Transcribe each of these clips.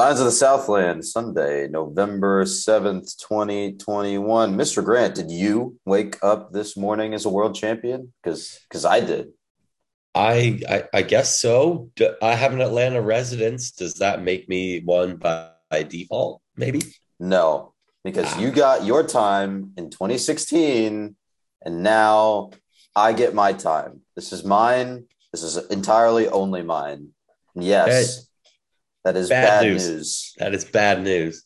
Signs of the Southland, Sunday, November 7th, 2021. Mr. Grant, did you wake up this morning as a world champion? Because because I did. I, I, I guess so. I have an Atlanta residence. Does that make me one by, by default? Maybe. No, because ah. you got your time in 2016, and now I get my time. This is mine. This is entirely only mine. yes. That is bad, bad news. news. That is bad news.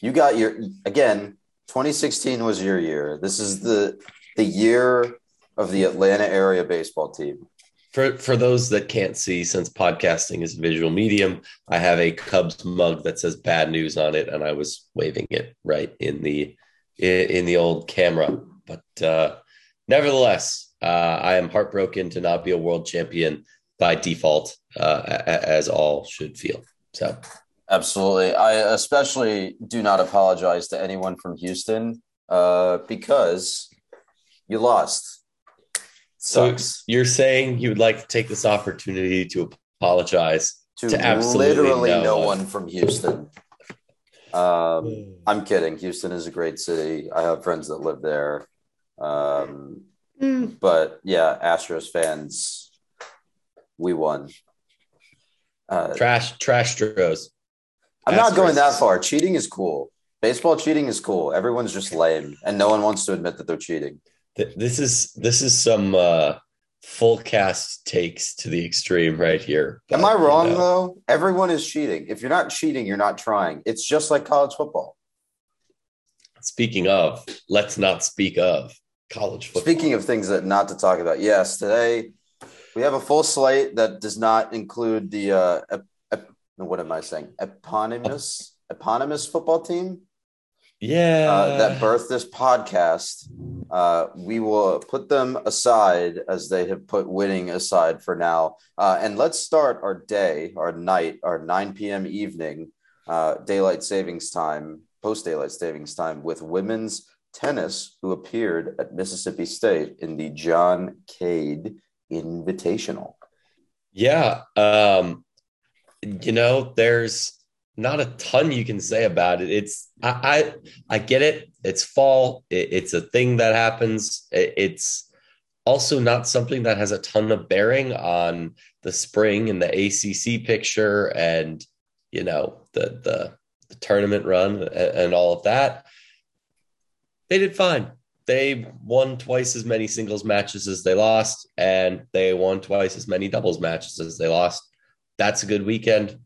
You got your again. 2016 was your year. This is the the year of the Atlanta area baseball team. For for those that can't see, since podcasting is a visual medium, I have a Cubs mug that says "bad news" on it, and I was waving it right in the in the old camera. But uh, nevertheless, uh, I am heartbroken to not be a world champion by default, uh, as all should feel. So, absolutely. I especially do not apologize to anyone from Houston uh, because you lost. Sucks. So you're saying you would like to take this opportunity to apologize to, to absolutely literally no, no one from Houston. Um, I'm kidding. Houston is a great city. I have friends that live there. Um, mm. But yeah, Astros fans we won. Uh, trash, trash Stros. I'm not going that far. Cheating is cool. Baseball cheating is cool. Everyone's just lame, and no one wants to admit that they're cheating. This is this is some uh, full cast takes to the extreme right here. But, Am I wrong you know. though? Everyone is cheating. If you're not cheating, you're not trying. It's just like college football. Speaking of, let's not speak of college football. Speaking of things that not to talk about, yes, today we have a full slate that does not include the uh, ep- ep- what am I saying? Eponymous eponymous football team. Yeah, uh, that birthed this podcast. Uh, we will put them aside as they have put winning aside for now. Uh, and let's start our day, our night, our 9 p.m. evening, uh, daylight savings time, post daylight savings time with women's tennis, who appeared at Mississippi State in the John Cade Invitational. Yeah. Um, you know, there's not a ton you can say about it. It's I I, I get it. It's fall. It, it's a thing that happens. It, it's also not something that has a ton of bearing on the spring and the ACC picture and you know the the, the tournament run and, and all of that. They did fine they won twice as many singles matches as they lost, and they won twice as many doubles matches as they lost. That's a good weekend.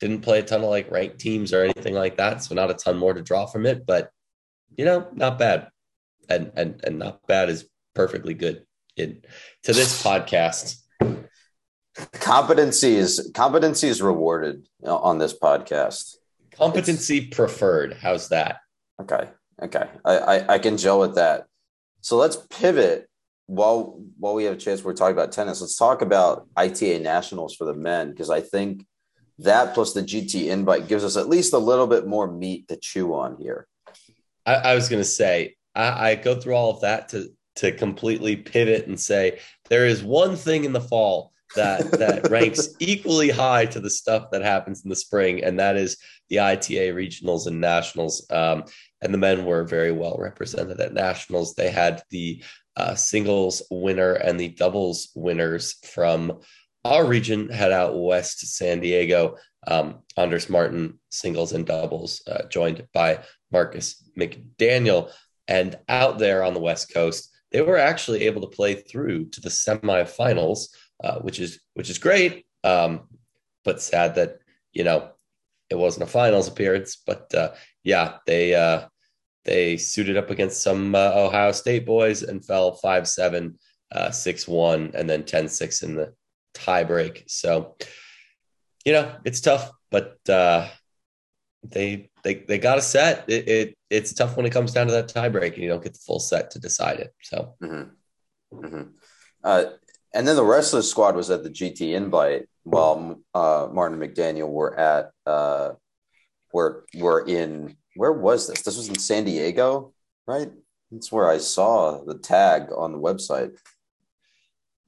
Didn't play a ton of like ranked teams or anything like that, so not a ton more to draw from it, but you know, not bad. And and and not bad is perfectly good. In to this podcast. Competency is competency is rewarded on this podcast. Competency it's, preferred. How's that? Okay. Okay, I, I, I can gel with that. So let's pivot while while we have a chance. We're talking about tennis. Let's talk about ITA nationals for the men because I think that plus the GT invite gives us at least a little bit more meat to chew on here. I, I was going to say I, I go through all of that to to completely pivot and say there is one thing in the fall that that ranks equally high to the stuff that happens in the spring, and that is the ITA regionals and nationals. Um, and the men were very well represented at nationals. They had the uh, singles winner and the doubles winners from our region head out west to San Diego. Um, Andres Martin singles and doubles, uh, joined by Marcus McDaniel. And out there on the West Coast, they were actually able to play through to the semifinals, uh, which is which is great. Um, but sad that you know it wasn't a finals appearance. But uh, yeah, they uh, they suited up against some uh, Ohio State boys and fell 5 7, uh, 6 1, and then 10 6 in the tiebreak. So, you know, it's tough, but uh, they they they got a set. It, it, it's tough when it comes down to that tiebreak and you don't get the full set to decide it. So, mm-hmm. Mm-hmm. Uh, and then the rest of the squad was at the GT invite while uh, Martin McDaniel were at uh, were were in where was this? This was in San Diego, right? That's where I saw the tag on the website.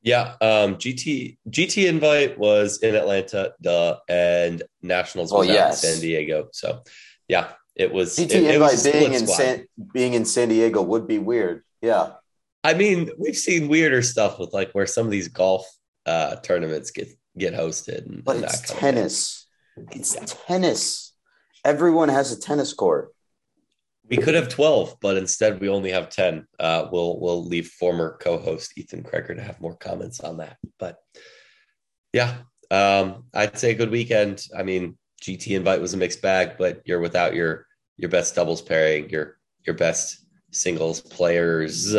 Yeah, um, GT GT invite was in Atlanta, duh, and Nationals was Oh, yes. in San Diego. So, yeah, it was. GT it- it invite was being in squad. San being in San Diego would be weird. Yeah. I mean, we've seen weirder stuff with like where some of these golf uh, tournaments get get hosted, and, But and it's tennis. It's tennis. Everyone has a tennis court. We could have 12, but instead we only have 10. Uh, we'll we'll leave former co-host Ethan Kreger to have more comments on that. But yeah, um, I'd say a good weekend. I mean, GT invite was a mixed bag, but you're without your your best doubles pairing, your your best singles players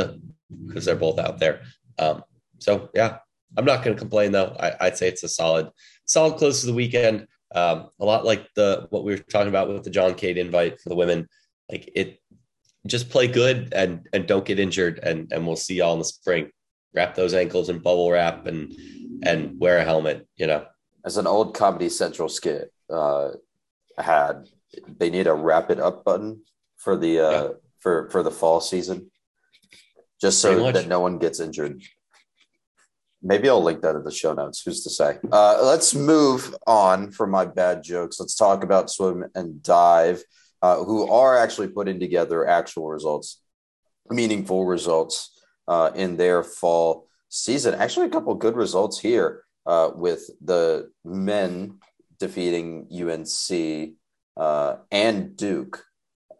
because they're both out there. Um, so yeah, I'm not going to complain though. I, I'd say it's a solid solid close to the weekend. Um, a lot like the what we were talking about with the John Cade invite for the women like it just play good and and don't get injured and and we'll see y'all in the spring wrap those ankles in bubble wrap and and wear a helmet you know As an old Comedy Central skit uh, had, they need a wrap it up button for the uh, Yeah. for for the fall season, just so that no one gets injured. Maybe I'll link that in the show notes. Who's to say? Uh, let's move on from my bad jokes. Let's talk about swim and dive, uh, who are actually putting together actual results, meaningful results uh, in their fall season. Actually, a couple good results here uh, with the men defeating UNC uh, and Duke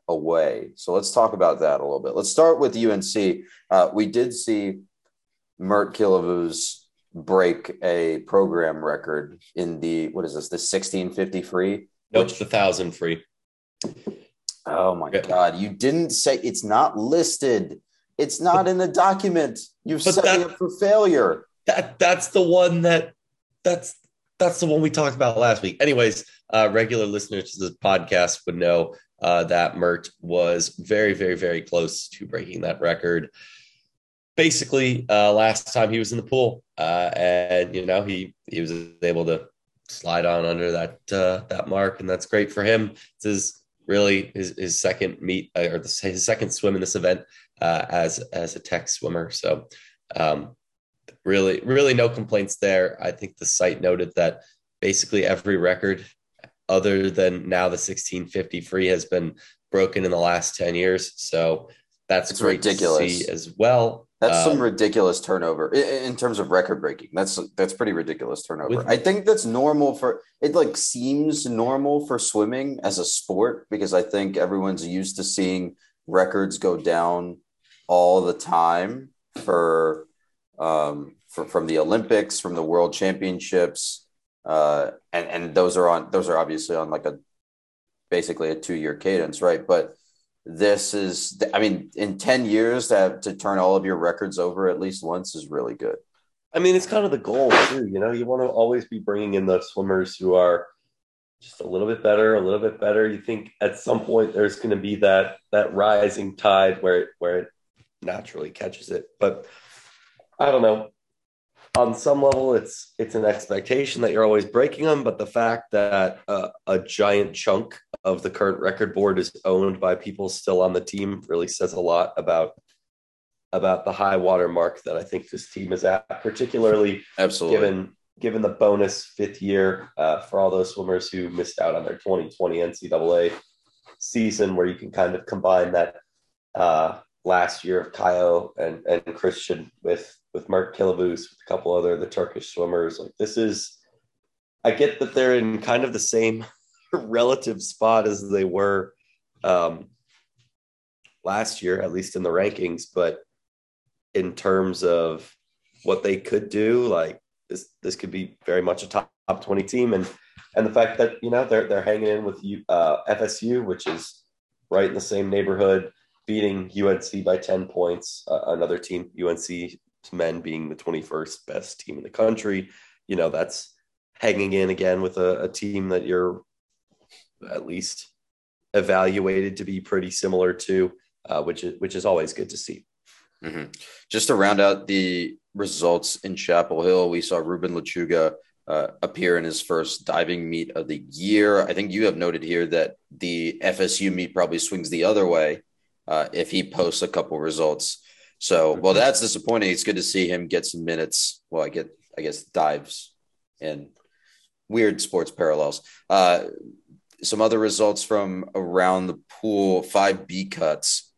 away. So let's talk about that a little bit. Let's start with UNC. Uh, we did see Mert Kilavuz break a program record in the what is this the 1650 free? Nope the thousand free. Oh my Yeah. god you didn't say it's not listed. It's not in the document. You've set me up for failure. That that's the one that that's that's the one we talked about last week. Anyways uh regular listeners to this podcast would know uh that mert was very very very close to breaking that record basically uh last time he was in the pool uh and you know he he was able to slide on under that uh that mark and that's great for him. It's his really his, his second meet uh, or the, his second swim in this event uh as as a tech swimmer. So um really really no complaints there. I think the site noted that basically every record other than now the 1650 free has been broken in the last 10 years. So that's great ridiculous. to see as well that's some Um, ridiculous turnover in, in terms of record breaking. That's that's pretty ridiculous turnover. With- i think that's normal for it like seems normal for swimming as a sport because i think everyone's used to seeing records go down all the time for um for, from the olympics from the world championships uh and and those are on those are obviously on like a basically a two year cadence right? But this is i mean in 10 years to have, to turn all of your records over at least once is really good I mean, it's kind of the goal too. You know, you want to always be bringing in those swimmers who are just a little bit better, a little bit better. You think at some point there's going to be that that rising tide where it, where it naturally catches it. But I don't know. On some level, it's it's an expectation that you're always breaking them. But the fact that uh, a giant chunk of the current record board is owned by people still on the team really says a lot about about the high water mark that I think this team is at, particularly absolutely given given the bonus fifth year uh, for all those swimmers who missed out on their 2020 NCAA season, where you can kind of combine that uh, last year of Caio and, and Christian with with Mert Kilavuz, with a couple other the Turkish swimmers. Like this is, I get that they're in kind of the same relative spot as they were um, last year, at least in the rankings, but in terms of what they could do, like this this could be very much a top, top 20 team. And and the fact that you know they're they're hanging in with you uh, FSU which is right in the same neighborhood beating UNC by 10 points uh, another team UNC men being the 21st best team in the country. You know that's hanging in again with a, a team that you're at least evaluated to be pretty similar to uh, which is which is always good to see Mhm. Just to round out the results in Chapel Hill, we saw Ruben Lechuga uh, appear in his first diving meet of the year. I think you have noted here that the FSU meet probably swings the other way uh, if he posts a couple results So, well, that's disappointing. It's good to see him get some minutes. Well, I get, I guess, dives and weird sports parallels. Uh, some other results from around the pool: five B cuts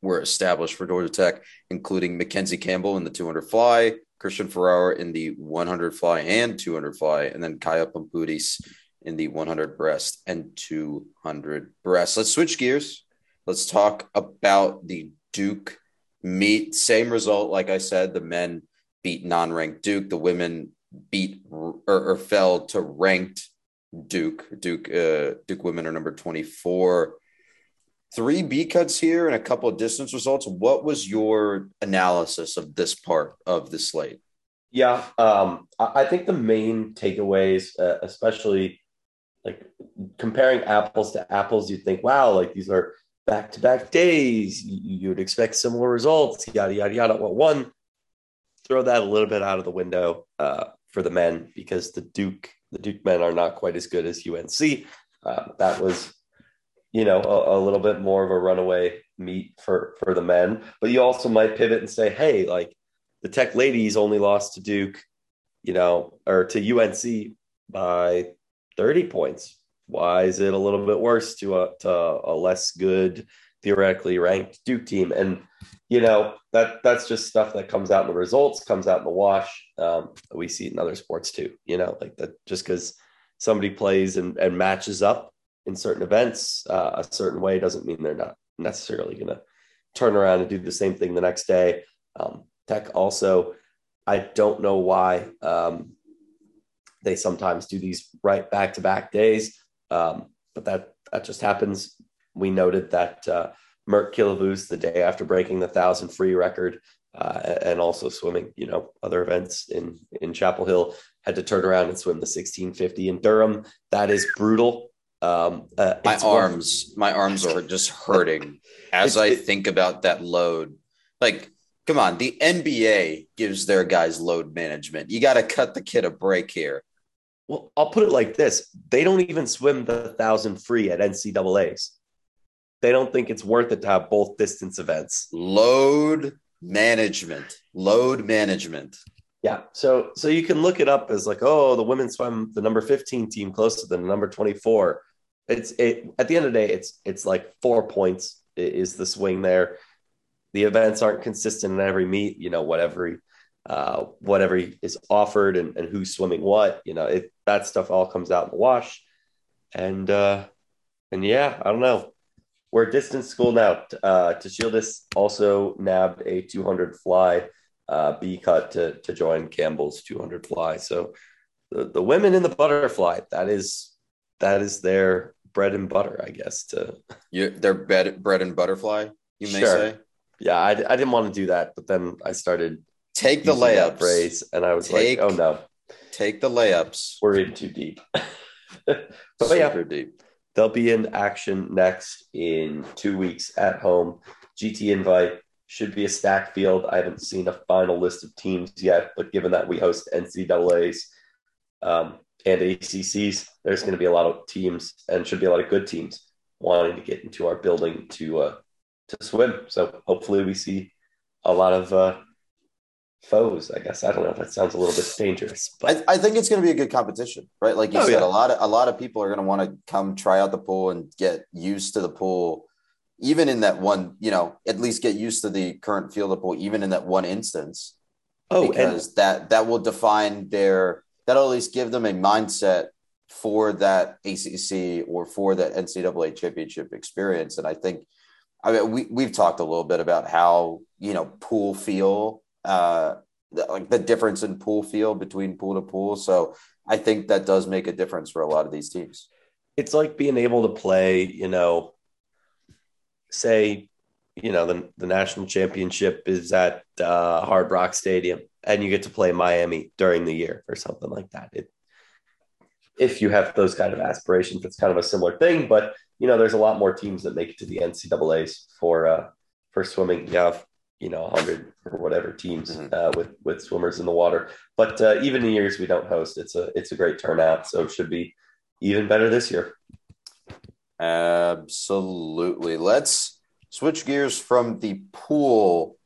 were established for Georgia Tech, including Mackenzie Campbell in the 200 fly, Christian Ferraro in the 100 fly and 200 fly, and then Caio Pumputis in the 100 breast and 200 breast. Let's switch gears. Let's talk about the Duke meet. Same result, like I said, the men beat non-ranked Duke. The women beat or, or fell to ranked Duke. Duke uh, Duke women are number 24. Three B cuts here and a couple of distance results. What was your analysis of this part of the slate? Yeah, um, I think the main takeaways, uh, especially like comparing apples to apples, you'd think, wow, like these are back to back days. You, would expect similar results, yada, yada, yada. Well, one, throw that a little bit out of the window uh, for the men because the Duke, the Duke men are not quite as good as UNC. Uh, that was, you know, a, a, little bit more of a runaway meet for for the men. But you also might pivot and say, hey, like the Tech ladies only lost to Duke, you know, or to UNC by 30 points. Why is it a little bit worse to a, to a less good, theoretically ranked Duke team? And, you know, that that's just stuff that comes out in the results, comes out in the wash. Um, we see it in other sports too, you know, like that just because somebody plays and, and matches up in certain events uh, a certain way doesn't mean they're not necessarily going to turn around and do the same thing the next day. Um, tech also, I don't know why. Um, they sometimes do these right back to back days, um, but that that just happens. We noted that uh, Kilavuz the day after breaking the thousand free record uh, and also swimming, you know, other events in in Chapel Hill had to turn around and swim the 1650 in Durham. That is brutal. Um, uh, my arms, my arms are just hurting as I think about that load. Like, come on, the NBA gives their guys load management. You got to cut the kid a break here. Well, I'll put it like this: they don't even swim the thousand free at NCAA's. They don't think it's worth it to have both distance events. Load management. Load management. Yeah. So so you can look it up as like, oh, the women swim the number 15 team closer than the number 24. It's it at the end of the day, it's it's like four points is the swing there. The events aren't consistent in every meet, you know, whatever uh, whatever is offered and, and who's swimming what. You know, it, that stuff all comes out in the wash. And uh, and yeah, I don't know. We're a distance school now. Uh, Tashildis also nabbed a 200 fly uh, B cut to to join Campbell's 200 fly. So the, the women in the butterfly that is that is their bread and butter, I guess. To you, their bread bread and butterfly. You may sure. say. Yeah, I, I didn't want to do that, but then I started Take the layups. Phrase, and I was take, like, oh no. Take the layups. We're in too deep. but Super yeah, deep. They'll be in action next in two weeks at home. GT invite should be a stacked field. I haven't seen a final list of teams yet, but given that we host NCAA's um, and ACCs, there's going to be a lot of teams and should be a lot of good teams wanting to get into our building to uh, to swim. So hopefully we see a lot of uh, foes. I guess I don't know if that sounds a little bit dangerous, but I, I think it's going to be a good competition, right? Like you oh, said, yeah. a lot of a lot of people are going to want to come try out the pool and get used to the pool, even in that one. You know, at least get used to the current field of pool, even in that one instance. Oh, because and- that that will define their. That'll at least give them a mindset for that ACC or for that NCAA championship experience. And I think, I mean, we we've talked a little bit about how you know pool feel uh, like the difference in pool feel between pool to pool. So I think that does make a difference for a lot of these teams. It's like being able to play, you know, say, you know, the, the national championship is at uh, Hard Rock Stadium and you get to play Miami during the year or something like that. It, if you have those kind of aspirations, it's kind of a similar thing. But you know, there's a lot more teams that make it to the NCAA's for uh, for swimming. You have you know 100 or whatever teams mm-hmm. uh, with with swimmers in the water but uh, even in years we don't host it's a it's a great turnout so it should be even better this year absolutely let's switch gears from the pool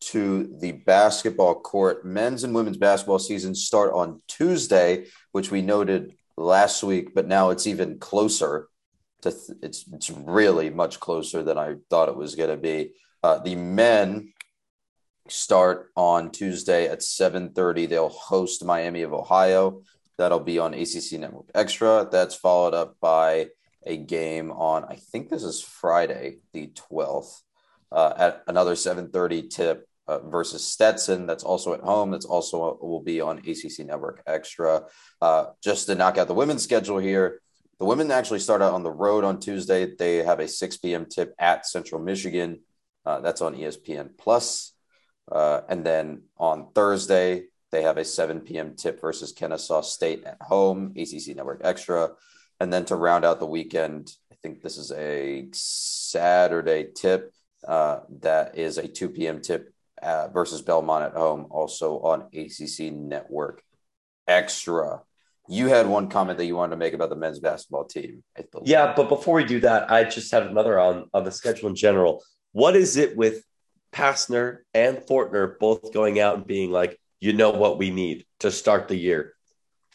to the basketball court. Men's and women's basketball seasons start on Tuesday, which we noted last week, but now it's even closer. To th- it's it's really much closer than I thought it was going to be. Uh, the men start on Tuesday at 7:30. They'll host Miami of Ohio. That'll be on ACC Network Extra. That's followed up by a game on I think this is Friday, the 12th, uh, at another 7:30 tip uh, versus Stetson. That's also at home. That's also will be on ACC Network Extra. Uh, just to knock out the women's schedule here, the women actually start out on the road on Tuesday. They have a 6 p.m. tip at Central Michigan. Uh, that's on ESPN Plus. Uh, and then on Thursday, they have a 7 p.m. tip versus Kennesaw State at home, ACC Network Extra. And then to round out the weekend, I think this is a Saturday tip uh, that is a 2 p.m. tip uh, versus Belmont at home, also on ACC Network Extra. You had one comment that you wanted to make about the men's basketball team. Yeah, but before we do that, I just had another on on the schedule in general. What is it with Pastner and Fortner both going out and being like, you know what we need to start the year.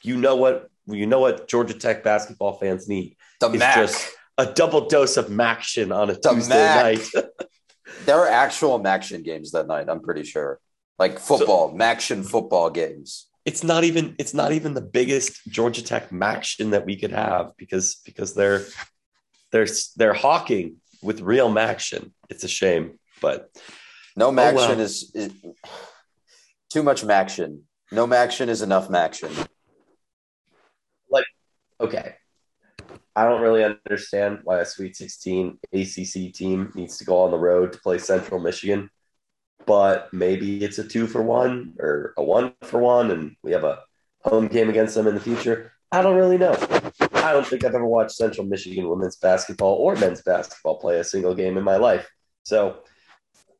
You know what you know what Georgia Tech basketball fans need. The it's Mac. just a double dose of Maction on a the Tuesday Mac. night. there are actual Maction games that night. I'm pretty sure, like football, so, Maction football games. It's not even it's not even the biggest Georgia Tech Maction that we could have because because they're they're they're hawking with real Maction. It's a shame, but no Maction oh, well. is, is too much Maction. No Maction is enough Maction. Like, okay. I don't really understand why a Sweet 16 ACC team needs to go on the road to play Central Michigan, but maybe it's a two for one or a one for one, and we have a home game against them in the future. I don't really know. I don't think I've ever watched Central Michigan women's basketball or men's basketball play a single game in my life. So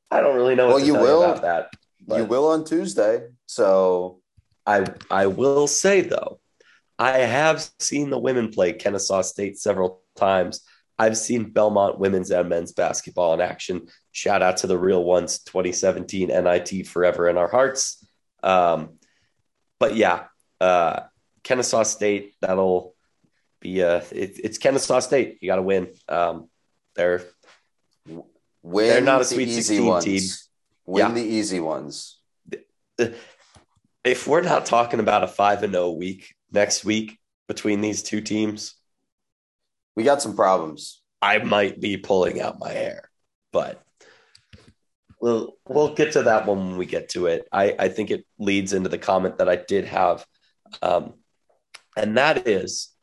I don't really know. well, you will about that. You will on Tuesday. So I I will say though, I have seen the women play Kennesaw State several times. I've seen Belmont women's and men's basketball in action. Shout out to the real ones, 2017 NIT forever in our hearts. Um, but yeah, uh, Kennesaw State, that'll be a, it, it's Kennesaw State. You got to win. Um, they're Win They're not a Sweet the 16 ones. team. Win yeah. the easy ones. If we're not talking about a 5 and 0 week next week between these two teams, we got some problems. I might be pulling out my hair, but we'll we'll get to that one when we get to it. I, I think it leads into the comment that I did have, um, and that is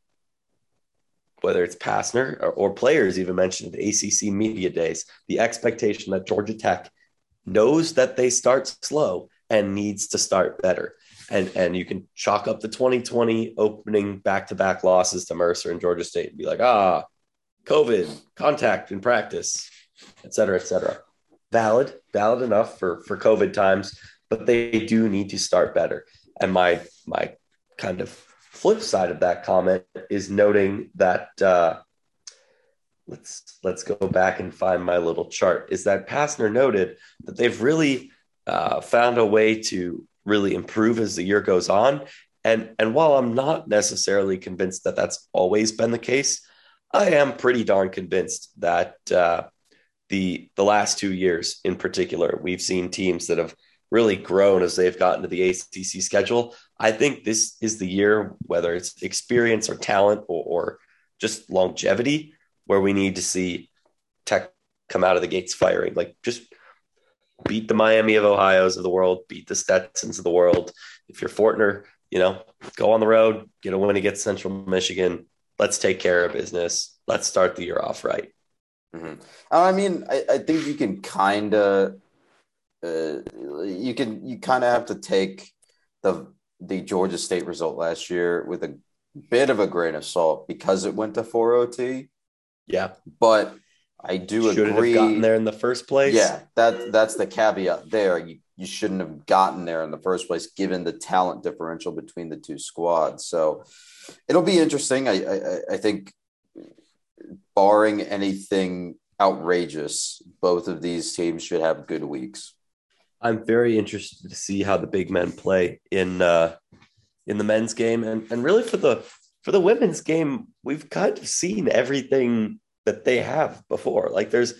whether it's Pastner or, or players even mentioned at ACC media days, the expectation that Georgia Tech knows that they start slow and needs to start better. And, and you can chalk up the 2020 opening back to back losses to Mercer and Georgia State and be like, ah, COVID, contact in practice, et cetera, et cetera. Valid, valid enough for, for COVID times, but they do need to start better. And my, my kind of flip side of that comment is noting that uh, let's let's go back and find my little chart. Is that Pastner noted that they've really uh, found a way to really improve as the year goes on, and and while I'm not necessarily convinced that that's always been the case, I am pretty darn convinced that uh, the the last two years in particular, we've seen teams that have really grown as they've gotten to the ACC schedule. I think this is the year, whether it's experience or talent or, or just longevity, where we need to see Tech come out of the gates firing. Like just beat the Miami of Ohio's of the world, beat the Stetsons of the world. If you're Fortner, you know, go on the road, get a win against Central Michigan. Let's take care of business. Let's start the year off right. Mm-hmm. I mean, I, I think you can kind of uh, you can you kind of have to take the the Georgia State result last year with a bit of a grain of salt because it went to four OT. Yeah, but I do Should agree. Have gotten there in the first place. Yeah, that that's the caveat there. You you shouldn't have gotten there in the first place, given the talent differential between the two squads. So it'll be interesting. I I, I think, barring anything outrageous, both of these teams should have good weeks. I'm very interested to see how the big men play in uh, in the men's game, and and really for the for the women's game, we've kind of seen everything that they have before. Like there's,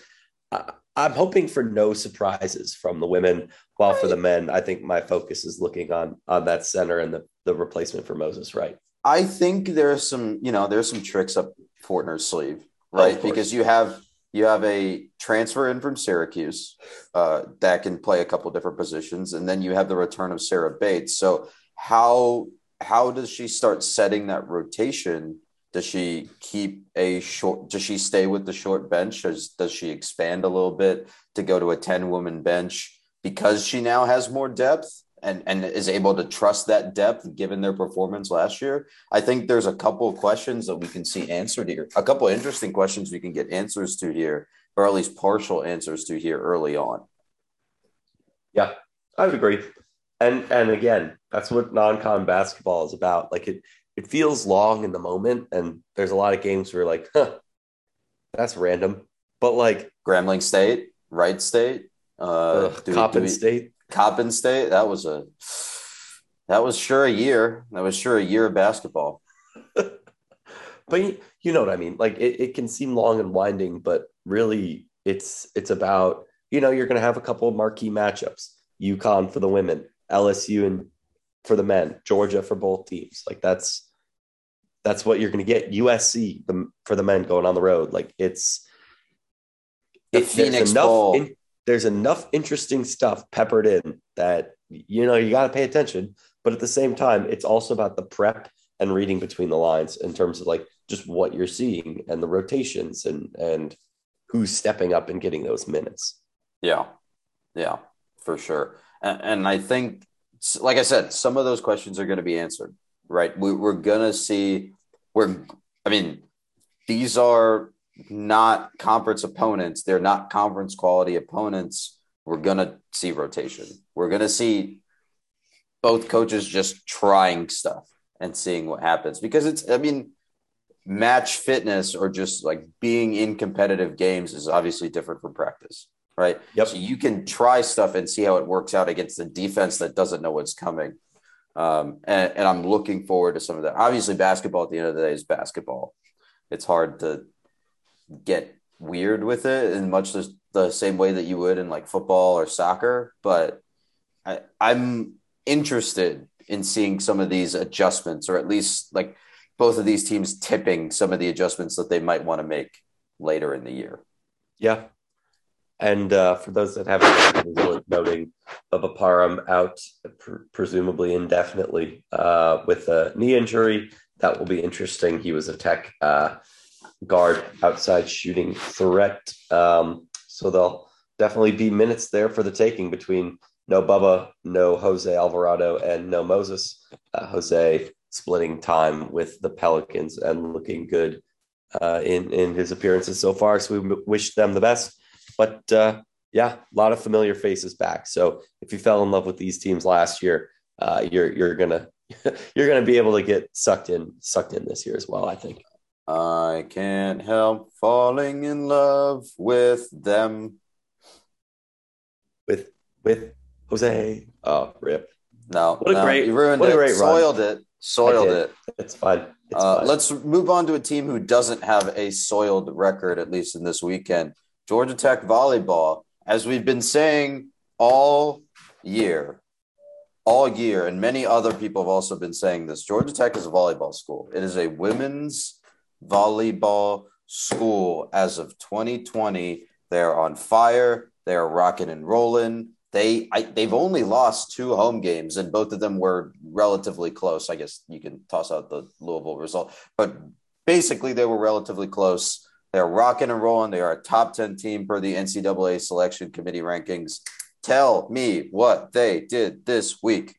I'm hoping for no surprises from the women, while for the men, I think my focus is looking on on that center and the the replacement for Moses Right. I think there's some, you know, there's some tricks up Fortner's sleeve, right? Oh, because you have you have a transfer in from Syracuse uh, that can play a couple different positions, and then you have the return of Sarah Bates. So how how does she start setting that rotation? Does she keep a short? Does she stay with the short bench? Does does she expand a little bit to go to a ten woman bench because she now has more depth? And and is able to trust that depth given their performance last year. I think there's a couple of questions that we can see answered here. A couple of interesting questions we can get answers to here, or at least partial answers to here early on. Yeah, I would agree. And and again, that's what non-con basketball is about. Like it it feels long in the moment, and there's a lot of games where like, huh, that's random. But like Grambling State, Wright State, uh, Coppin State Coppin State. That was a that was sure a year. That was sure a year of basketball. but you know what I mean. Like it, it can seem long and winding, but really, it's it's about you know you're going to have a couple of marquee matchups. UConn for the women, LSU and for the men, Georgia for both teams. Like that's that's what you're going to get. USC the, for the men going on the road. Like it's the Phoenix Bowl. In, there's enough interesting stuff peppered in that you know you got to pay attention. But at the same time it's also about the prep and reading between the lines in terms of like just what you're seeing and the rotations and and who's stepping up and getting those minutes. Yeah. Yeah for sure. And, and i think like i said some of those questions are going to be answered right? We, we're going to see we're i mean these are not conference opponents, they're not conference quality opponents, we're going to see rotation. We're going to see both coaches just trying stuff and seeing what happens because it's, I mean, match fitness or just like being in competitive games is obviously different from practice, right? Yep. So you can try stuff and see how it works out against the defense that doesn't know what's coming. Um, and, and I'm looking forward to some of that. Obviously, basketball at the end of the day is basketball. It's hard to get weird with it in much the, the same way that you would in like football or soccer. But I, I'm interested in seeing some of these adjustments, or at least like both of these teams tipping some of the adjustments that they might want to make later in the year. Yeah. And uh, for those that haven't worth noting, Bubba out pr- presumably indefinitely uh, with a knee injury. That will be interesting. He was a tech uh, guard outside shooting threat. Um, so there'll definitely be minutes there for the taking between no Bubba, no Jose Alvarado, and no Moses. Uh, Jose splitting time with the Pelicans and looking good uh, in in his appearances so far. So we wish them the best. But uh, yeah, a lot of familiar faces back. So if you fell in love with these teams last year, uh, you're you're gonna you're gonna be able to get sucked in sucked in this year as well. I think. I can't help falling in love with them. With with Jose. Oh, rip. No, what a no, great, you ruined what it. a great soiled run. it. Soiled it. It's fine. It's uh, fine. Let's move on to a team who doesn't have a soiled record, at least in this weekend. Georgia Tech volleyball, as we've been saying all year, all year, and many other people have also been saying this. Georgia Tech is a volleyball school. It is a women's volleyball school as of 2020. They're on fire. They're rocking and rolling. They I, they've only lost two home games, and both of them were relatively close. I guess you can toss out the Louisville result, but basically they were relatively close. They're rocking and rolling. They are a top 10 team per the NCAA selection committee rankings. Tell me what they did this week.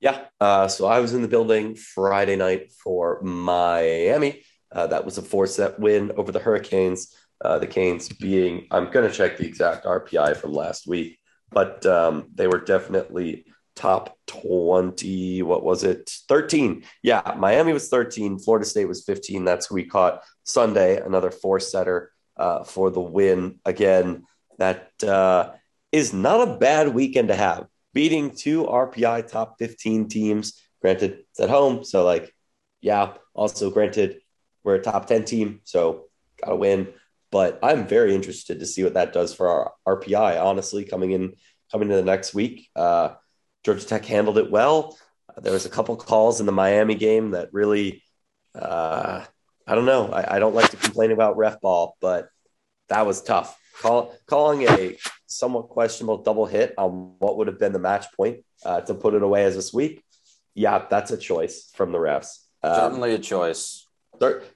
Yeah. Uh, so I was in the building Friday night for Miami. Uh, that was a four set win over the Hurricanes. Uh, the Canes being, I'm going to check the exact RPI from last week, but um, they were definitely top 20. What was it? 13. Yeah, Miami was 13. Florida State was 15. That's who we caught Sunday. Another four setter uh, for the win. Again, that uh, is not a bad weekend to have. Beating two RPI top 15 teams. Granted, it's at home. So, like, yeah, also granted, we're a top 10 team. So, got to win. But I'm very interested to see what that does for our RPI, honestly, coming in coming to the next week. Uh, Georgia Tech handled it well. There was a couple calls in the Miami game that really, uh, I don't know. I, I, don't like to complain about ref ball, but that was tough. Call, calling a somewhat questionable double hit on what would have been the match point uh, to put it away as a sweep. Yeah, that's a choice from the refs. Um, certainly a choice.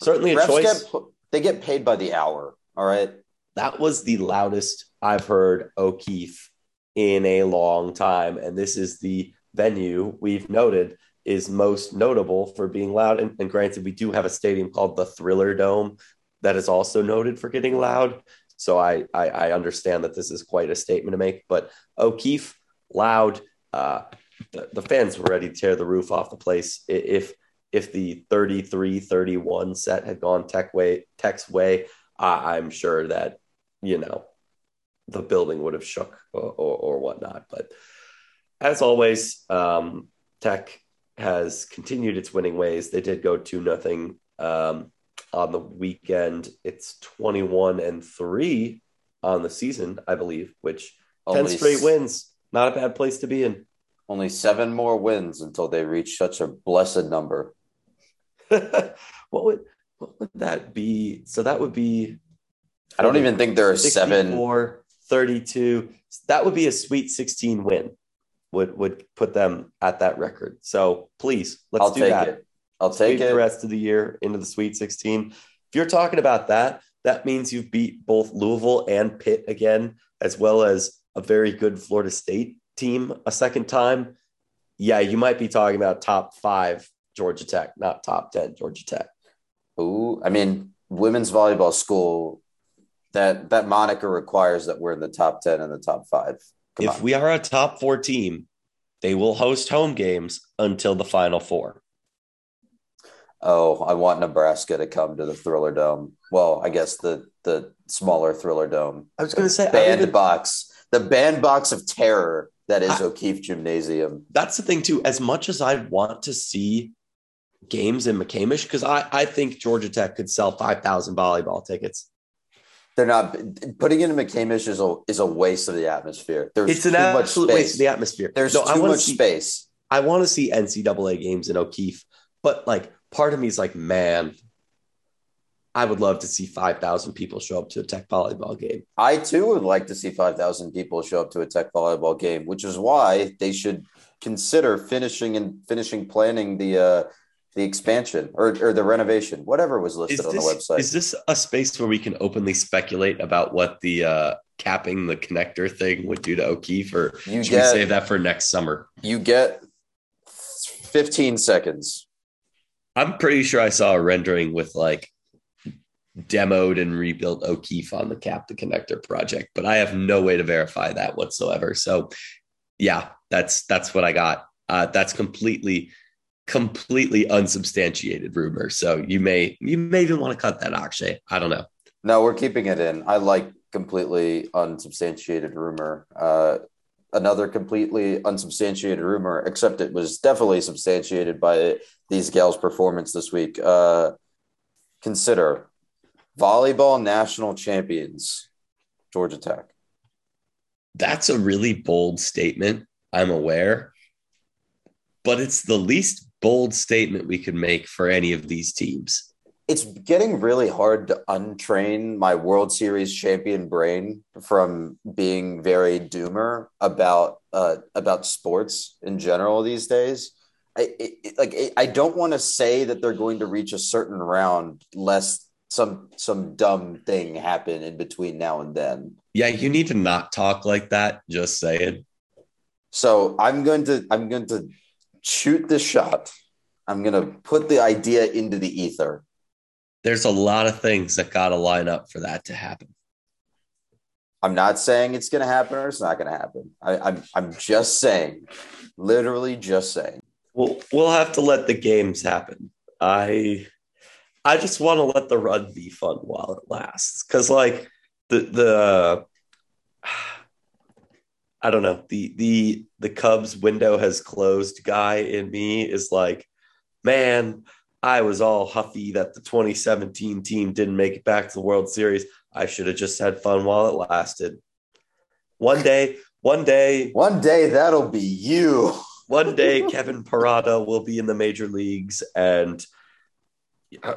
Certainly a refs choice. Get, they get paid by the hour. All right. That was the loudest I've heard O'Keefe in a long time. And this is the venue we've noted is most notable for being loud. And, and, granted, we do have a stadium called the Thriller Dome that is also noted for getting loud. So I, I, I understand that this is quite a statement to make. But O'Keefe, loud, uh, the, the fans were ready to tear the roof off the place. If if the 33-31 set had gone tech way tech's way, I'm sure that you know the building would have shook or, or, or whatnot. But as always, um, Tech has continued its winning ways. They did go two nothing um, on the weekend. It's twenty one and three on the season, I believe, which Only ten straight wins. Not a bad place to be in. Only seven more wins until they reach such a blessed number. what would what would that be? So that would be. I don't even think there are seven. 32. That would be a sweet 16 win. Would would put them at that record. So please, let's I'll do that. It. I'll take it the rest of the year into the Sweet 16. If you're talking about that, that means you've beat both Louisville and Pitt again, as well as a very good Florida State team a second time. Yeah, you might be talking about top five Georgia Tech, not top 10 Georgia Tech. Ooh, I mean, women's volleyball school that that moniker requires that we're in the top 10 and the top five. Come if on. we are a top four team, they will host home games until the final four. Oh, I want Nebraska to come to the Thriller Dome. Well, I guess the the smaller Thriller Dome. I was going to say bandbox, the bandbox of terror that is I, O'Keefe Gymnasium. That's the thing too. As much as I want to see games in McCamish, because I I think Georgia Tech could sell five thousand volleyball tickets they're not putting it in McCamish is a is a waste of the atmosphere. There's it's an absolute waste of the atmosphere. There's no, too much see, space. I want to see NCAA games in O'Keefe, but like part of me is like, man, I would love to see five thousand people show up to a Tech volleyball game. I too would like to see five thousand people show up to a Tech volleyball game, which is why they should consider finishing and finishing planning the uh, the expansion or, or the renovation, whatever was listed this, on the website. Is this a space where we can openly speculate about what the uh, capping the connector thing would do to O'Keefe, or you should get, we save that for next summer? You get 15 seconds. I'm pretty sure I saw a rendering with like demoed and rebuilt O'Keefe on the cap the connector project, but I have no way to verify that whatsoever. So yeah, that's that's what I got. Uh, that's completely completely unsubstantiated rumor. So you may you may even want to cut that, Akshay. I don't know. No, we're keeping it in. I like completely unsubstantiated rumor. Uh, another completely unsubstantiated rumor, except it was definitely substantiated by these gals' performance this week. Uh, consider volleyball national champions, Georgia Tech. That's a really bold statement. I'm aware, but it's the least bold statement we could make for any of these teams. It's getting really hard to untrain my World Series champion brain from being very doomer about uh, about sports in general these days. I it, like it, I don't want to say that they're going to reach a certain round lest some some dumb thing happen in between now and then. Yeah, you need to not talk like that. Just saying. So I'm going to I'm going to shoot this shot. I'm going to put the idea into the ether. There's a lot of things that got to line up for that to happen. I'm not saying it's going to happen or it's not going to happen. I, I'm I'm just saying, literally just saying. We'll we'll have to let the games happen. I I just want to let the run be fun while it lasts, because like the the I don't know. The the the Cubs window has closed guy in me is like, man, I was all huffy that the 2017 team didn't make it back to the World Series. I should have just had fun while it lasted. One day, one day, One day that'll be you. one day Kevin Parada will be in the major leagues and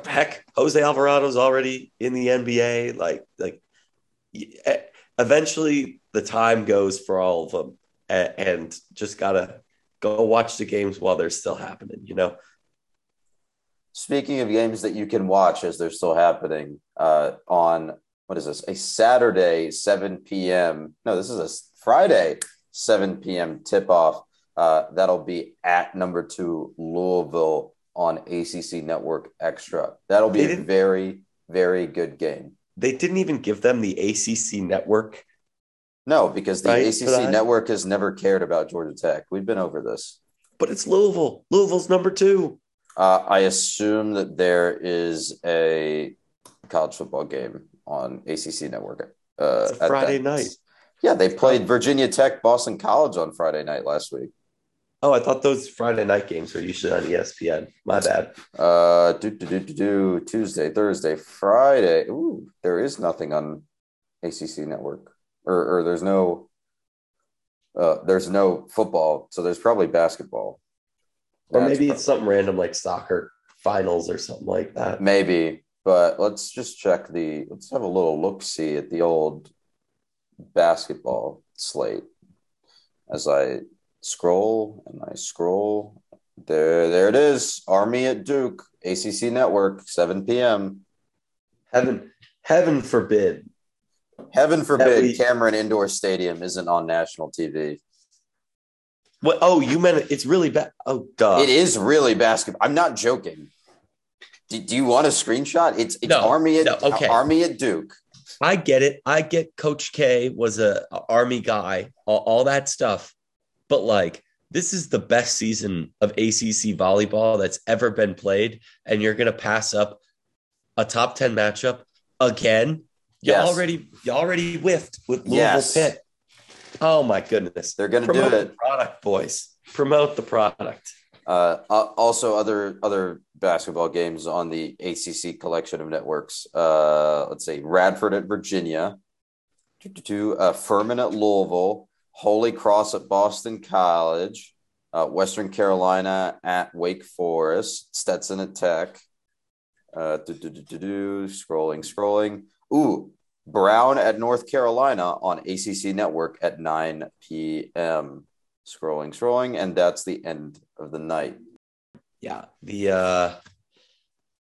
heck, Jose Alvarado's already in the NBA. Like, like eventually the time goes for all of them and, and just gotta go watch the games while they're still happening, you know? Speaking of games that you can watch as they're still happening, uh, on what is this? A Saturday, 7 p.m. No, this is a Friday, 7 p.m. tip off. Uh, that'll be at number two Louisville on ACC Network Extra. That'll be a very, very good game. They didn't even give them the ACC network. No, because the Right, ACC that? Network has never cared about Georgia Tech. We've been over this. But it's Louisville. Louisville's number two. Uh, I assume that there is a college football game on ACC Network. Uh, It's a Friday night. Yeah, they played Virginia Tech, Boston College on Friday night last week. Oh, I thought those Friday night games were usually on ESPN. My bad. Uh, do, do, do, do, do, Tuesday, Thursday, Friday. Ooh, there is nothing on ACC Network, or, or there's no, uh, there's no football, so there's probably basketball. Or That's maybe it's something random like soccer finals or something like that. Maybe, but let's just check the. Let's have a little look see at the old basketball slate as I scroll and I scroll. There, there it is. Army at Duke, ACC Network, 7 p.m. Heaven, heaven forbid. Heaven forbid we- Cameron Indoor Stadium isn't on national TV. What? Oh, you meant it's really bad. Oh, duh. It is really basketball. I'm not joking. Do, do you want a screenshot? It's it's No, Army at no, okay. Army at Duke. I get it. I get Coach K was a, a army guy, all, all that stuff. But like, this is the best season of ACC volleyball that's ever been played, and you're gonna pass up a top ten matchup again. You Yes. already you already whiffed with Louisville Yes. Pitt. Oh my goodness! They're gonna do Promote it. the product, boys. Promote the product. Uh, also, other other basketball games on the ACC collection of networks. Uh, let's see, Radford at Virginia, to uh, Furman at Louisville, Holy Cross at Boston College, uh, Western Carolina at Wake Forest, Stetson at Tech. Uh, do, do, do, do, do, scrolling, scrolling. Ooh, Brown at North Carolina on ACC Network at 9 p.m. Scrolling, scrolling, and that's the end of the night. Yeah, the uh,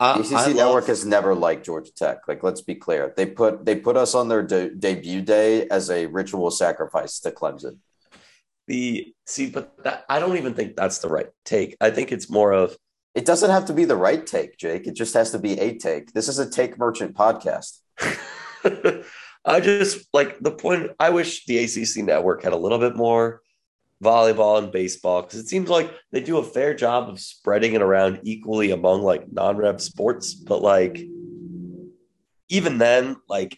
I- ACC I love- Network has never liked Georgia Tech. Like, let's be clear. They put they put us on their de- debut day as a ritual sacrifice to Clemson. the see, but that, I don't even think that's the right take. I think it's more of It doesn't have to be the right take, Jake. It just has to be a take. This is a take merchant podcast. I just like the point. I wish the ACC network had a little bit more volleyball and baseball because it seems like they do a fair job of spreading it around equally among like non-rev sports. But like, even then, like,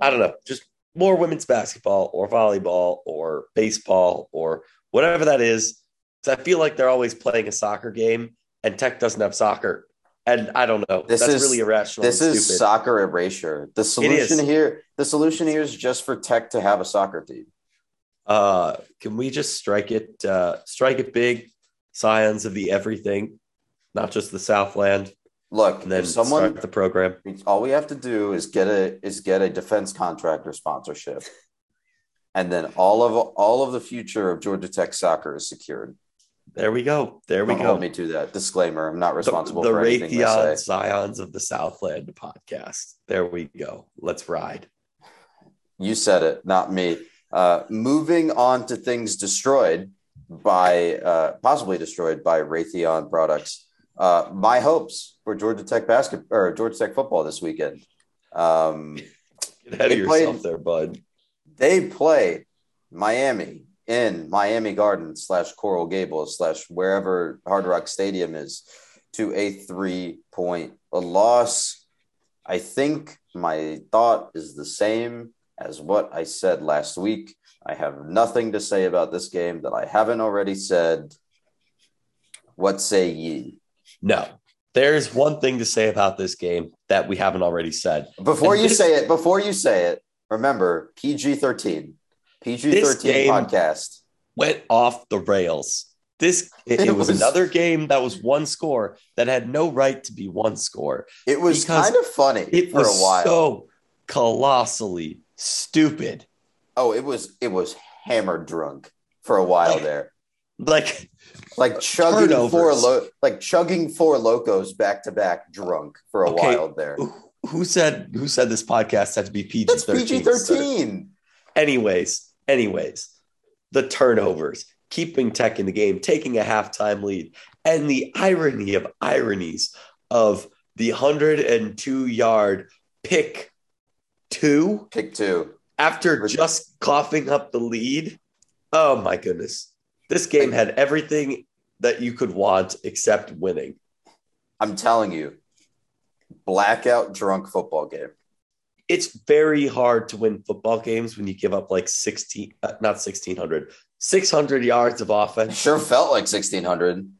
I don't know, just more women's basketball or volleyball or baseball or whatever that is. Because I feel like they're always playing a soccer game, and Tech doesn't have soccer. And I don't know. This That's is- really irrational. This is stupid. soccer erasure. The solution here, the solution here is just for Tech to have a soccer team. Uh, can we just strike it? Uh, strike it big, scions of the everything, not just the Southland, Look, and then if someone start the program. all we have to do is get a is get a defense contractor sponsorship, and then all of all of the future of Georgia Tech soccer is secured. There we go. There we Don't go. hold me to that disclaimer. I'm not responsible the for anything Raytheon say. Scions of the Southland podcast. There we go. Let's ride. You said it, not me. Uh, moving on to things destroyed by uh, possibly destroyed by Raytheon products. Uh, my hopes for Georgia Tech basketball or Georgia Tech football this weekend. Um, Get ahead of played- yourself there, bud. they play Miami in Miami Gardens slash Coral Gables slash wherever Hard Rock Stadium is to a three point a loss. I think my thought is the same as what I said last week. I have nothing to say about this game that I haven't already said. What say ye? No, there's one thing to say about this game that we haven't already said. Before And you this- say it, before you say it, remember PG 13. PG 13 podcast. Went off the rails. This it, It it was, was- another game that was one score that had no right to be one score. It was kind of funny It for was a while. so colossally stupid. oh, it was it was hammered drunk for a while Like- there. Like Like uh, chugging Turnovers. four lo- like chugging Four Lokos back to back drunk for a Okay. while there. who- said who said this podcast had to be PG thirteen? PG 13. Anyways, anyways, the turnovers, keeping Tech in the game, taking a halftime lead, and the irony of ironies of the 102 yard pick two Pick two. after just coughing up the lead. Oh my goodness. This game had everything that you could want except winning. I'm telling you, blackout drunk football game. It's very hard to win football games when you give up like 16, uh, not 1600, 600 yards of offense. Sure felt like 1600.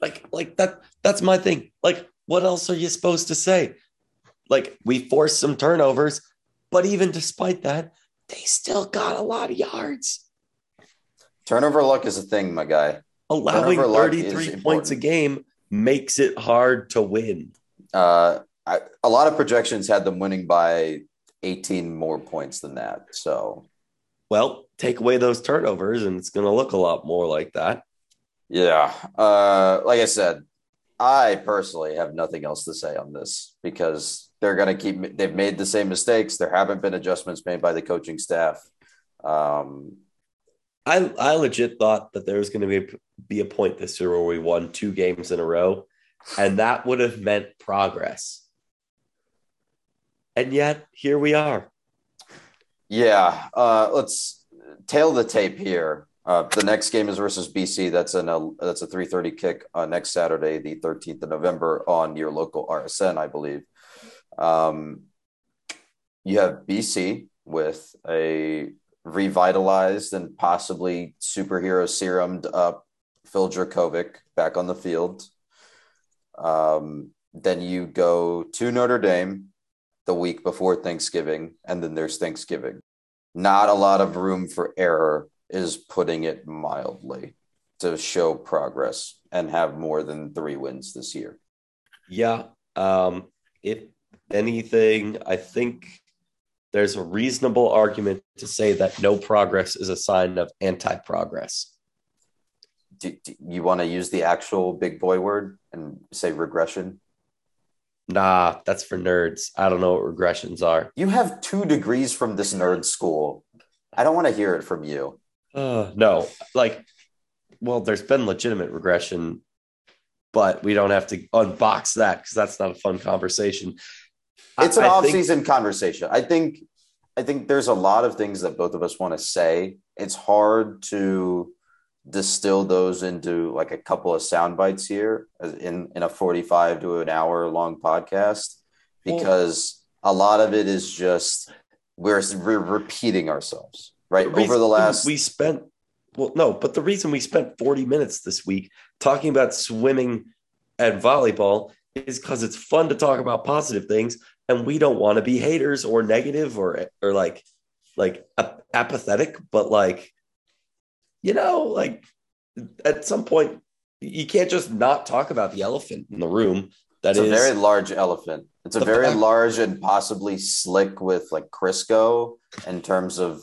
like like that that's my thing like what else are you supposed to say like we forced some turnovers but even despite that they still got a lot of yards Turnover luck is a thing, my guy. allowing Turnover 33 points a game makes it hard to win Uh, I, a lot of projections had them winning by 18 more points than that. So, well take away those turnovers and it's going to look a lot more like that yeah. Uh, like I said, I personally have nothing else to say on this because they're going to keep, they've made the same mistakes. There haven't been adjustments made by the coaching staff. Um, I, I legit thought that there was going to be, be a point this year where we won two games in a row, and that would have meant progress. And yet, here we are. Yeah, uh, let's tail the tape here. Uh, the next game is versus BC. That's an uh, that's a three thirty kick uh, next Saturday, the thirteenth of November, on your local RSN, I believe. Um, you have BC with a revitalized and possibly superhero serumed up Phil Jurkovec back on the field. Um, then you go to Notre Dame the week before Thanksgiving, and then there's Thanksgiving. Not a lot of room for error, is putting it mildly, to show progress and have more than three wins this year. Yeah. Um, if anything, I think there's a reasonable argument to say that no progress is a sign of anti progress. Do, do you want to use the actual big boy word and say regression? Nah, that's for nerds. I don't know what regressions are. You have two degrees from this nerd school. I don't want to hear it from you. Uh, no, like, well, there's been legitimate regression, but we don't have to unbox that because that's not a fun conversation. It's an I off think- conversation. I think I think there's a lot of things that both of us want to say. It's hard to distill those into like a couple of sound bites here in in a 45 to an hour long podcast because a lot of it is just we're, we're repeating ourselves right? The over the last we spent well no but the reason we spent 40 minutes this week talking about swimming and volleyball is because it's fun to talk about positive things and we don't want to be haters or negative or or like like ap- apathetic but like you know like at some point you can't just not talk about the elephant in the room That it's is a very large elephant. It's a very fact- large and possibly slick with like Crisco in terms of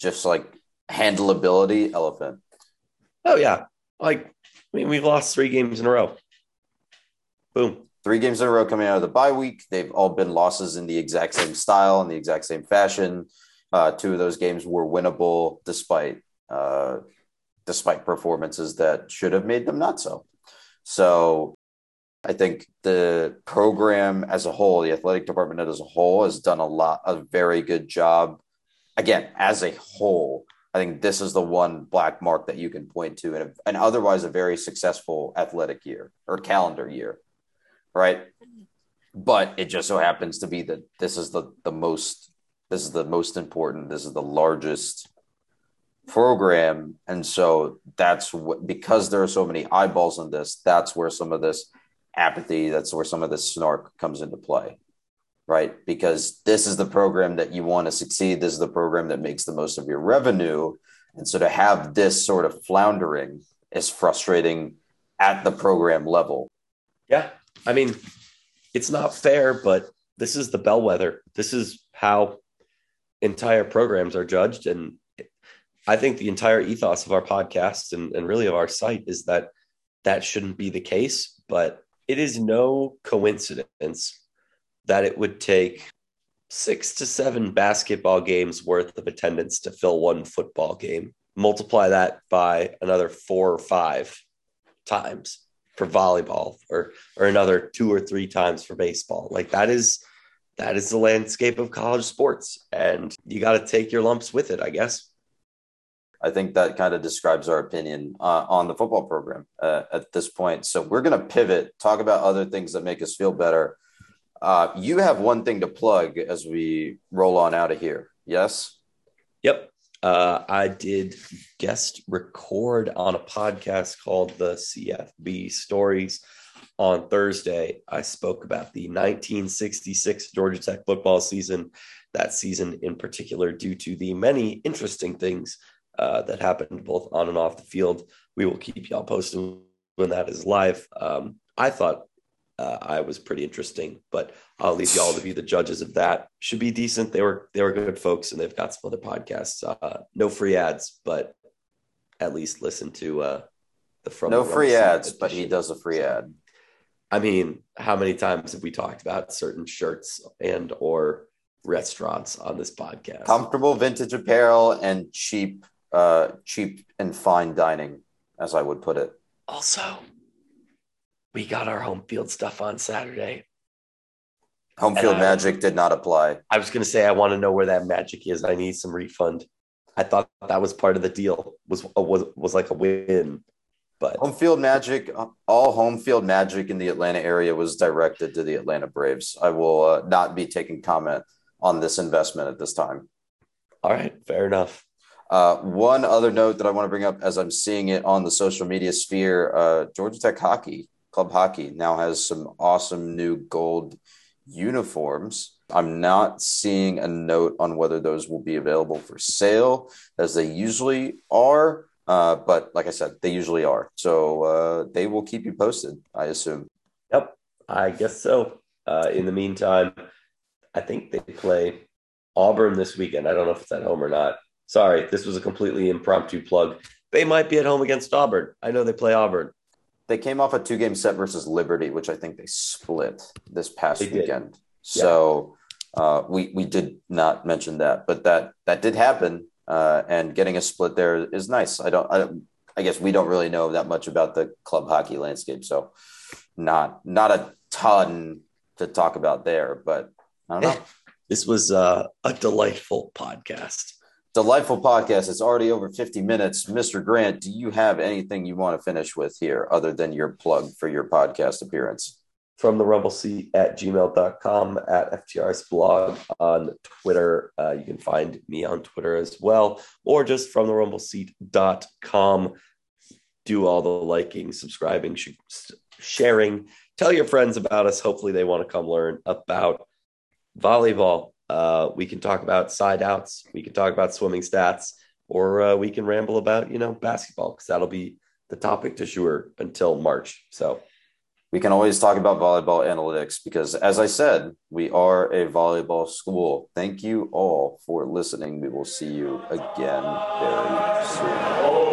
just like handleability elephant. oh yeah like i mean we've lost three games in a row boom Three games in a row coming out of the bye week. They've all been losses in the exact same style, in the exact same fashion. Uh, two of those games were winnable despite uh, despite performances that should have made them not so. So I think the program as a whole, the athletic department as a whole, has done a lot, a very good job. Again, as a whole, I think this is the one black mark that you can point to, and, and otherwise a very successful athletic year or calendar year, right? But it just so happens to be that this is the the most This is the most important. This is the largest program. And so that's what, because there are so many eyeballs on this, that's where some of this apathy, that's where some of this snark comes into play, right? Because this is the program that you want to succeed. This is the program that makes the most of your revenue. And so to have this sort of floundering is frustrating at the program level. Yeah. I mean, it's not fair, but this is the bellwether. This is how entire programs are judged. And I think the entire ethos of our podcast and, and really of our site is that that shouldn't be the case. But it is no coincidence that it would take six to seven basketball games worth of attendance to fill one football game. Multiply that by another four or five times for volleyball or or another two or three times for baseball. Like that is that is the landscape of college sports and you got to take your lumps with it, I guess. I think that kind of describes our opinion uh, on the football program uh, at this point. So we're going to pivot, talk about other things that make us feel better. Uh, you have one thing to plug as we roll on out of here. Yes. Yep. Uh, I did guest record on a podcast called the CFB Stories on Thursday. I spoke about the 1966 Georgia Tech football season, that season in particular, due to the many interesting things uh, that happened both on and off the field. We will keep y'all posted when that is live. Um, I thought uh, I was pretty interesting, but I'll leave y'all to be the judges of that. Should be decent. They were they were good folks, and they've got some other podcasts. Uh, no free ads, but at least listen to uh, the from. No the free ads, but he does a free ad. I mean, how many times have we talked about certain shirts and or restaurants on this podcast? Comfortable vintage apparel and cheap uh, cheap and fine dining, as I would put it. Also, we got our home field stuff on Saturday. Home field magic did not apply. I was going to say I want to know where that magic is. I need some refund. I thought that was part of the deal. Was was was like a win, but home field magic. All home field magic in the Atlanta area was directed to the Atlanta Braves. I will uh, not be taking comment on this investment at this time. All right, fair enough. Uh, one other note that I want to bring up as I'm seeing it on the social media sphere uh, Georgia Tech hockey, club hockey, now has some awesome new gold uniforms. I'm not seeing a note on whether those will be available for sale as they usually are. Uh, but like I said, they usually are. So uh, they will keep you posted, I assume. Yep, I guess so. Uh, in the meantime, I think they play Auburn this weekend. I don't know if it's at home or not. Sorry, this was a completely impromptu plug. They might be at home against Auburn. I know they play Auburn. They came off a two game set versus Liberty, which I think they split this past they weekend. Did. So yeah. uh, we we did not mention that, but that that did happen. Uh, and getting a split there is nice. I don't, I I guess we don't really know that much about the club hockey landscape, so not not a ton to talk about there. But I don't know. This was uh, a delightful podcast delightful podcast. It's already over 50 minutes. Mr. Grant, do you have anything you want to finish with here other than your plug for your podcast appearance? From the rumble seat at gmail.com at FTR's blog on Twitter. Uh, you can find me on Twitter as well, or just from the rumble seat.com. Do all the liking, subscribing, sh- sharing. Tell your friends about us. Hopefully, they want to come learn about volleyball uh, we can talk about side outs, we can talk about swimming stats, or uh, we can ramble about you know basketball because that'll be the topic to sure until March. So we can always talk about volleyball analytics because, as I said, we are a volleyball school. Thank you all for listening. We will see you again very soon.